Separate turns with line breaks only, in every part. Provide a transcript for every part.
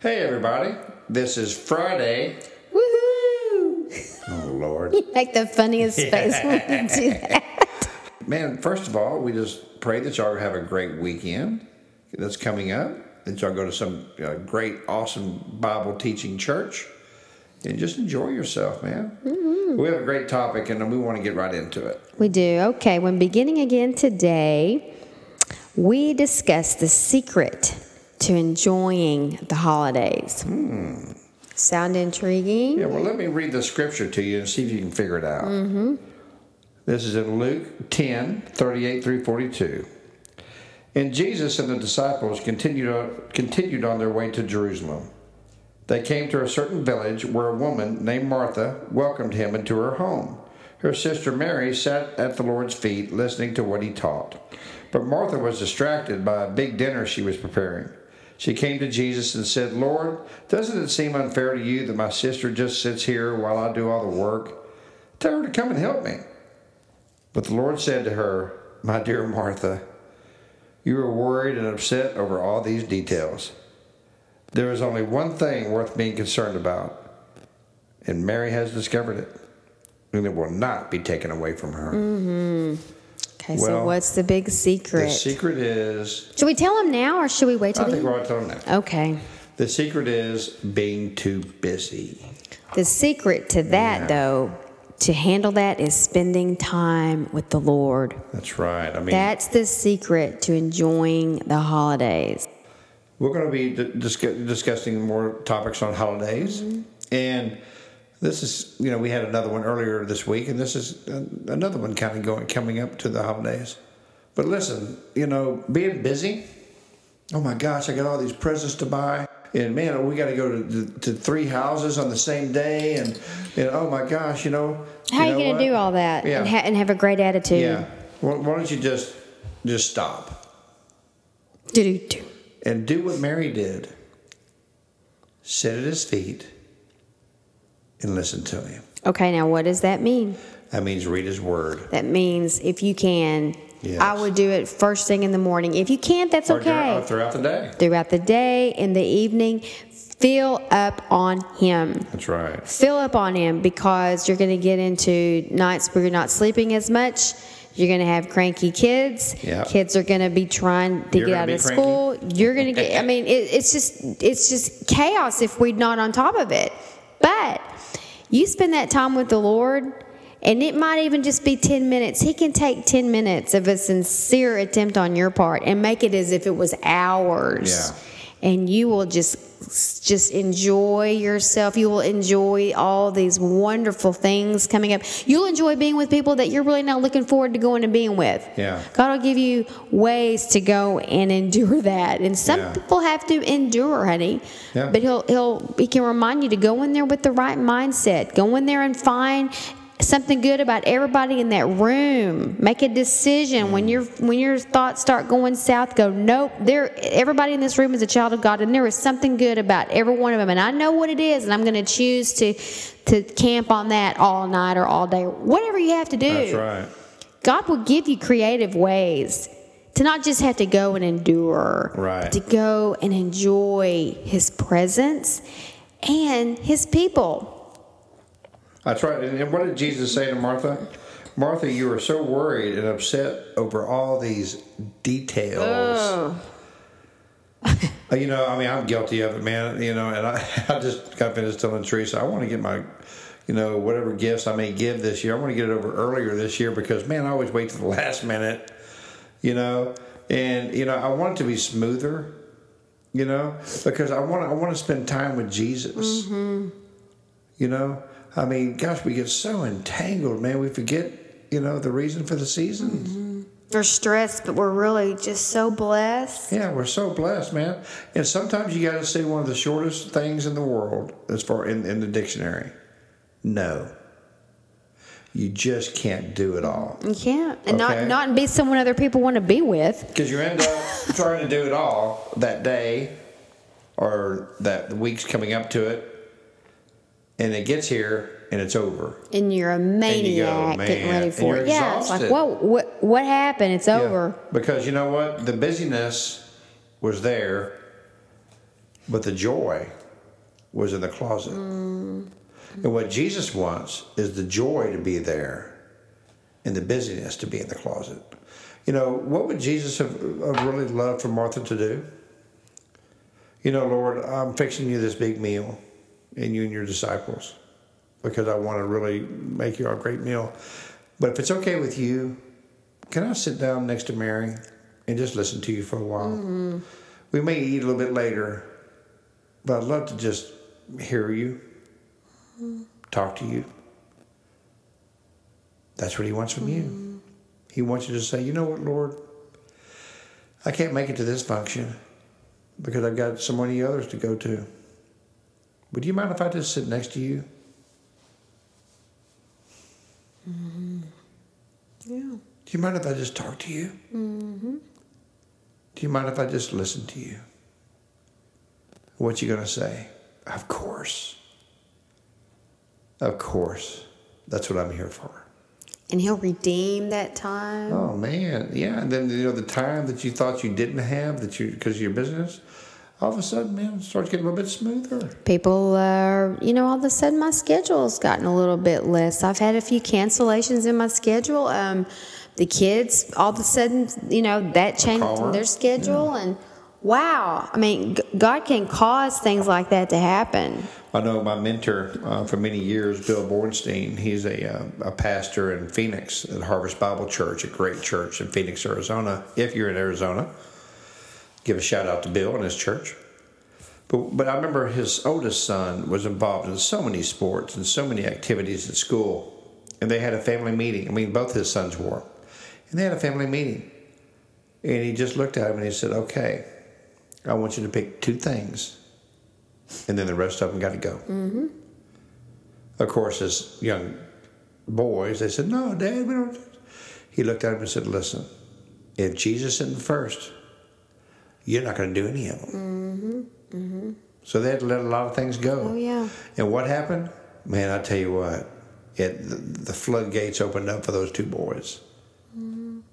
Hey, everybody. This is Friday.
Woohoo!
Oh, Lord.
You make the funniest face when you do that.
Man, first of all, we just pray that y'all have a great weekend that's coming up, that y'all go to some uh, great, awesome Bible teaching church, and just enjoy yourself, man. We have a great topic, and we want to get right into it.
We do. Okay, when beginning again today, we discuss the secret to enjoying the holidays. Sound intriguing?
Yeah, well, let me read the scripture to you and see if you can figure it out. Mm-hmm. This is in Luke 10 38 through 42. And Jesus and the disciples continued on, continued on their way to Jerusalem. They came to a certain village where a woman named Martha welcomed him into her home. Her sister Mary sat at the Lord's feet listening to what he taught. But Martha was distracted by a big dinner she was preparing. She came to Jesus and said, Lord, doesn't it seem unfair to you that my sister just sits here while I do all the work? Tell her to come and help me. But the Lord said to her, My dear Martha, you are worried and upset over all these details. There is only one thing worth being concerned about, and Mary has discovered it, and it will not be taken away from her. Mm-hmm.
Okay, so
Well,
what's the big secret?
The
secret?
secret is,
Should we tell them now or should we wait till
I think
the
we're all telling now.
Okay.
The secret is being too busy.
The secret to that,
Yeah.
though, to handle that is spending time with the Lord.
That's right. I mean,
That's the secret to enjoying the holidays.
We're going to be d- discuss- discussing more topics on holidays, mm-hmm. and this is you know we had another one earlier this week, and this is another one kind of going coming up to the holidays. But listen, you know, being busy. Oh my gosh, I got all these presents to buy, and man, we got to go to, to three houses on the same day, and and oh my gosh, you know.
How are you going to do all that
Yeah.
and, ha- and have a great attitude?
Yeah. Why, why don't you just just stop?
Do-do-do.
and do what Mary did. Sit at his feet and listen to him.
Okay, now what does that mean?
That means read his word.
That means if you can,
Yes.
I would do it first thing in the morning. If you can't, that's
Or
okay.
Uh, throughout the day.
Throughout the day, in the evening, fill up on Him.
That's right.
Fill up on Him because you're going to get into nights where you're not sleeping as much. You're going to have cranky kids.
Yeah.
Kids are going to be trying to
You're
get out of
cranky.
school. You're going to get. I mean, it, it's just it's just chaos if we're not on top of it. But you spend that time with the Lord. And it might even just be 10 minutes. He can take 10 minutes of a sincere attempt on your part and make it as if it was hours
Yeah.
And you will just just enjoy yourself you will enjoy all these wonderful things coming up you'll enjoy being with people that you're really not looking forward to going and being with
Yeah.
god will give you ways to go and endure that and some
Yeah.
people have to endure honey
Yeah.
but he'll he'll he can remind you to go in there with the right mindset go in there and find something good about everybody in that room make a decision when your when your thoughts start going south go nope there everybody in this room is a child of god and there is something good about every one of them and i know what it is and i'm going to choose to to camp on that all night or all day whatever you have to do
That's right.
God will give you creative ways to not just have to go and endure,
Right.
to go and enjoy His presence and His people.
That's right. And what did Jesus say to Martha? Martha, you are so worried and upset over all these details. Uh, You know, I mean, I'm guilty of it, man. You know, and I, I just got finished telling Teresa, I want to get my, you know, whatever gifts I may give this year, I want to get it over earlier this year because, man, I always wait to the last minute, you know, and you know, I want it to be smoother, you know, because I want to, I want to spend time with Jesus. You know, I mean, gosh, we get so entangled, man. We forget, you know, the reason for the seasons. Mm-hmm.
We're stressed, but we're really just so blessed.
Yeah, we're so blessed, man. And sometimes you got to say one of the shortest things in the world as far in, in the dictionary. No. You just can't do it all
You can't, and
Okay.
not not be someone other people want to be with.
because you end up trying to do it all that day or that the week's coming up to it, and it gets here and it's over.
And you're a maniac getting
"Man,"
ready for it. Yeah, it's like, whoa, what what happened? It's over.
Because you know what? The busyness was there, but the joy was in the closet. Mm. And what Jesus wants is the joy to be there and the busyness to be in the closet. You know, what would Jesus have, have really loved for Martha to do? You know, Lord, I'm fixing you this big meal, and you and your disciples, because I want to really make you a great meal. But if it's okay with you, can I sit down next to Mary and just listen to you for a while? Mm-hmm. We may eat a little bit later, but I'd love to just hear you, mm-hmm. talk to you. That's what he wants from you. Mm-hmm. He wants you to say, you know what, Lord? I can't make it to this function because I've got so many others to go to. Would you mind if I just sit next to you?
Yeah.
Do you mind if I just talk to you? Mm-hmm. Do you mind if I just listen to you? What you gonna say? Of course. Of course. That's what I'm here for.
And he'll redeem that time.
Oh man, yeah. And then you know the time that you thought you didn't have that you because of your business, all of a sudden, man, it starts getting a little bit smoother.
People are, you know, all of a sudden my schedule's gotten a little bit less. I've had a few cancellations in my schedule. Um, the kids, all of a sudden, you know, that changed their schedule. And wow, I mean, God can cause things like that to happen.
I know my mentor uh, for many years, Bill Bornstein. He's a, uh, a pastor in Phoenix at Harvest Bible Church, a great church in Phoenix, Arizona. If you're in Arizona, give a shout out to Bill and his church. But, but I remember his oldest son was involved in so many sports and so many activities at school. And they had a family meeting. I mean, both his sons were. And they had a family meeting. And he just looked at him and he said, Okay, I want you to pick two things and then the rest of them got to go. Mm-hmm. Of course, as young boys, they said, "No, Dad, we don't." He looked at him and said, "Listen, if Jesus isn't first, you're not going to do any of them." Mm-hmm. So they had to let a lot of things go.
Oh, yeah.
And what happened? Man, I tell you what, it the, the floodgates opened up for those two boys.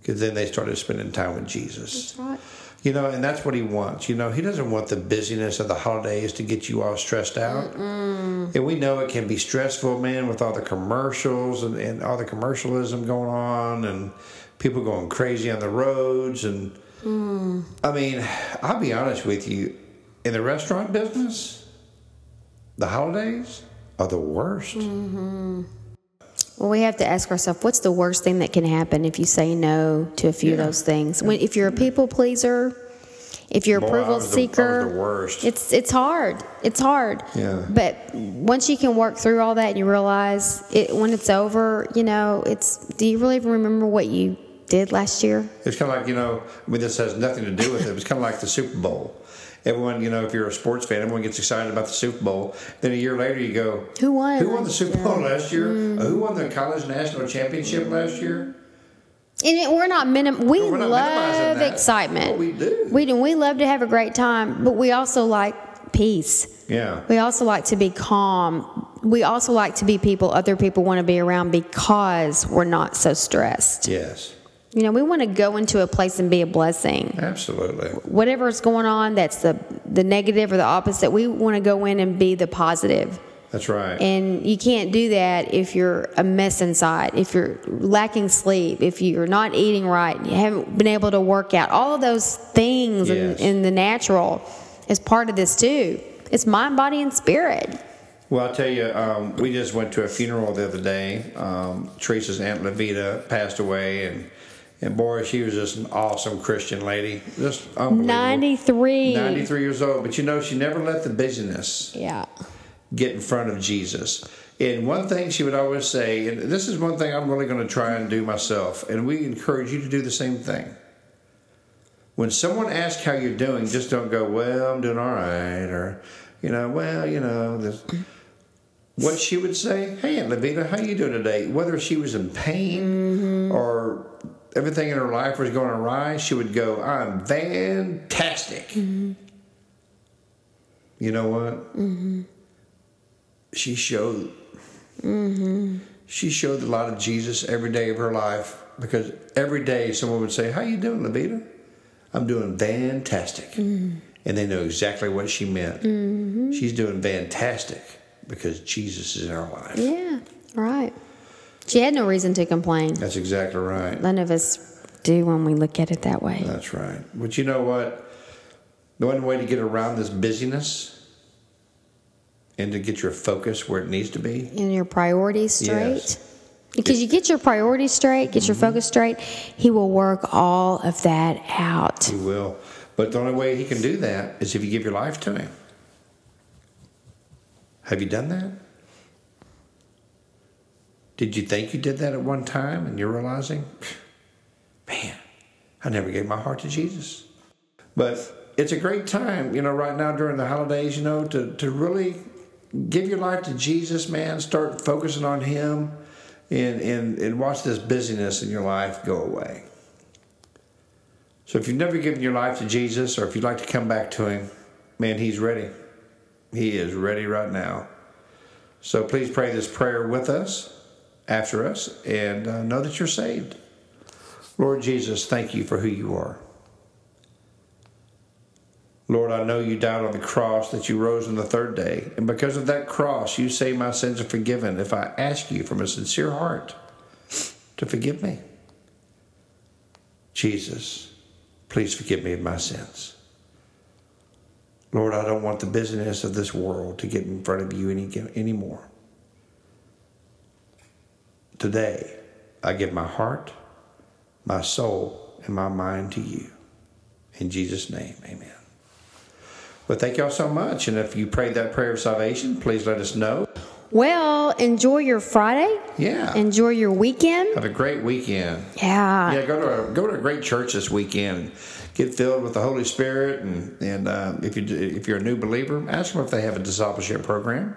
Because then they started spending time with Jesus.
That's right.
You know, and that's what he wants. You know, he doesn't want the busyness of the holidays to get you all stressed out. And we know it can be stressful, man, with all the commercials and, and all the commercialism going on and people going crazy on the roads. And I mean, I'll be honest with you, in the restaurant business, the holidays are the worst. Mm-hmm.
Well, we have to ask ourselves, what's the worst thing that can happen if you say no to a few of those things? When, if you're a people pleaser, if you're
Boy,
approval
was the- I was
seeker,
the worst.
it's it's hard. It's hard.
Yeah.
But once you can work through all that and you realize it when it's over, you know, it's. Do you really even remember what you did last year?
It's kind of like, you know, I mean, this has nothing to do with it. It's kind of like the Super Bowl. Everyone, you know, if you're a sports fan, everyone gets excited about the Super Bowl. Then a year later, you go,
Who won
Who won the Super
year?" Mm.
Bowl last year? Uh, who won the college national championship last year?
And it, we're not minim. We
not
love excitement.
We do.
We do. We love to have a great time, but we also like peace.
Yeah.
We also like to be calm. We also like to be people other people want to be around because we're not so stressed.
Yes,
You know, we want to go into a place and be a blessing.
absolutely.
Whatever's going on, that's the the negative or the opposite. We want to go in and be the positive.
That's right.
And you can't do that if you're a mess inside, if you're lacking sleep, if you're not eating right, you haven't been able to work out. All of those things
Yes.
in, in the natural is part of this too. It's mind, body, and spirit.
Well, I'll tell you, um, we just went to a funeral the other day. Um, Teresa's Aunt Levita passed away, and and boy, she was just an awesome Christian lady. Just unbelievable.
93.
93 years old. But you know, she never let the busyness
Yeah.
get in front of Jesus. And one thing she would always say, and this is one thing I'm really going to try and do myself, and we encourage you to do the same thing. When someone asks how you're doing, just don't go, well, I'm doing all right, or, you know, well, you know, this. What she would say, hey, Aunt Levita, how you doing today? Whether she was in pain mm-hmm. or everything in her life was going awry, she would go, I'm fantastic. Mm-hmm. You know what? Mm-hmm. she showed mm-hmm. she showed a lot of Jesus every day of her life because every day someone would say, "How you doing, Levita?" I'm doing fantastic. and they know exactly what she meant.
Mm-hmm.
She's doing fantastic because Jesus is in our life.
Yeah, right. She had no reason to complain.
That's exactly right.
None of us do when we look at it that way.
That's right. But you know what? The one way to get around this busyness and to get your focus where it needs to be,
And your priorities straight.
Yes.
Because you get your priorities straight, get your mm-hmm. focus straight, He will work all of that out.
He will. But the only way he can do that is if you give your life to him. Have you done that? Did you think you did that at one time and you're realizing, man, I never gave my heart to Jesus? But it's a great time, you know, right now during the holidays, you know, to, to really give your life to Jesus, man. Start focusing on him and, and, and watch this busyness in your life go away. So if you've never given your life to Jesus or if you'd like to come back to him, man, he's ready. He is ready right now. So please pray this prayer with us, after us, and uh, know that you're saved. Lord Jesus, thank you for who you are. Lord, I know you died on the cross, that you rose on the third day. And because of that cross, you say my sins are forgiven if I ask you from a sincere heart to forgive me. Jesus, please forgive me of my sins. Lord, I don't want the busyness of this world to get in front of you any anymore. Today, I give my heart, my soul, and my mind to you. In Jesus' name, amen. Well, thank y'all so much. And if you prayed that prayer of salvation, please let us know.
Well, enjoy your Friday.
Yeah.
Enjoy your weekend.
Have a great weekend.
Yeah.
Yeah, go to a, go to a great church this weekend. Get filled with the Holy Spirit, and and uh, if you if you're a new believer, ask them if they have a discipleship program.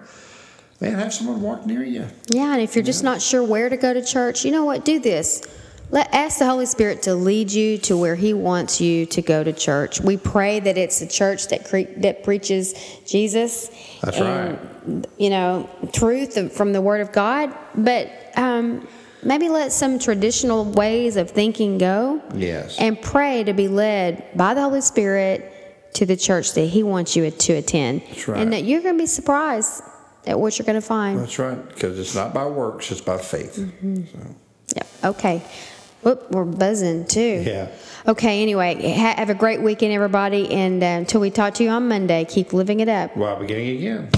Man, have someone walk near you.
Yeah, and if you're just not sure where to go to church, you know what? Do this. Let ask the Holy Spirit to lead you to where He wants you to go to church. We pray that it's a church that cre- that preaches Jesus.
That's
and, You know, truth from the Word of God, but um, maybe let some traditional ways of thinking go.
Yes.
And pray to be led by the Holy Spirit to the church that He wants you to attend.
That's right.
And that you're going to be surprised at what you're going to find.
That's right, because it's not by works; it's by faith.
Mm-hmm.
So,
Yep. Okay. Whoop, we're buzzing too.
yeah.
Okay. Anyway, ha- have a great weekend, everybody. And uh, until we talk to you on Monday, keep living it up.
Well, beginning again.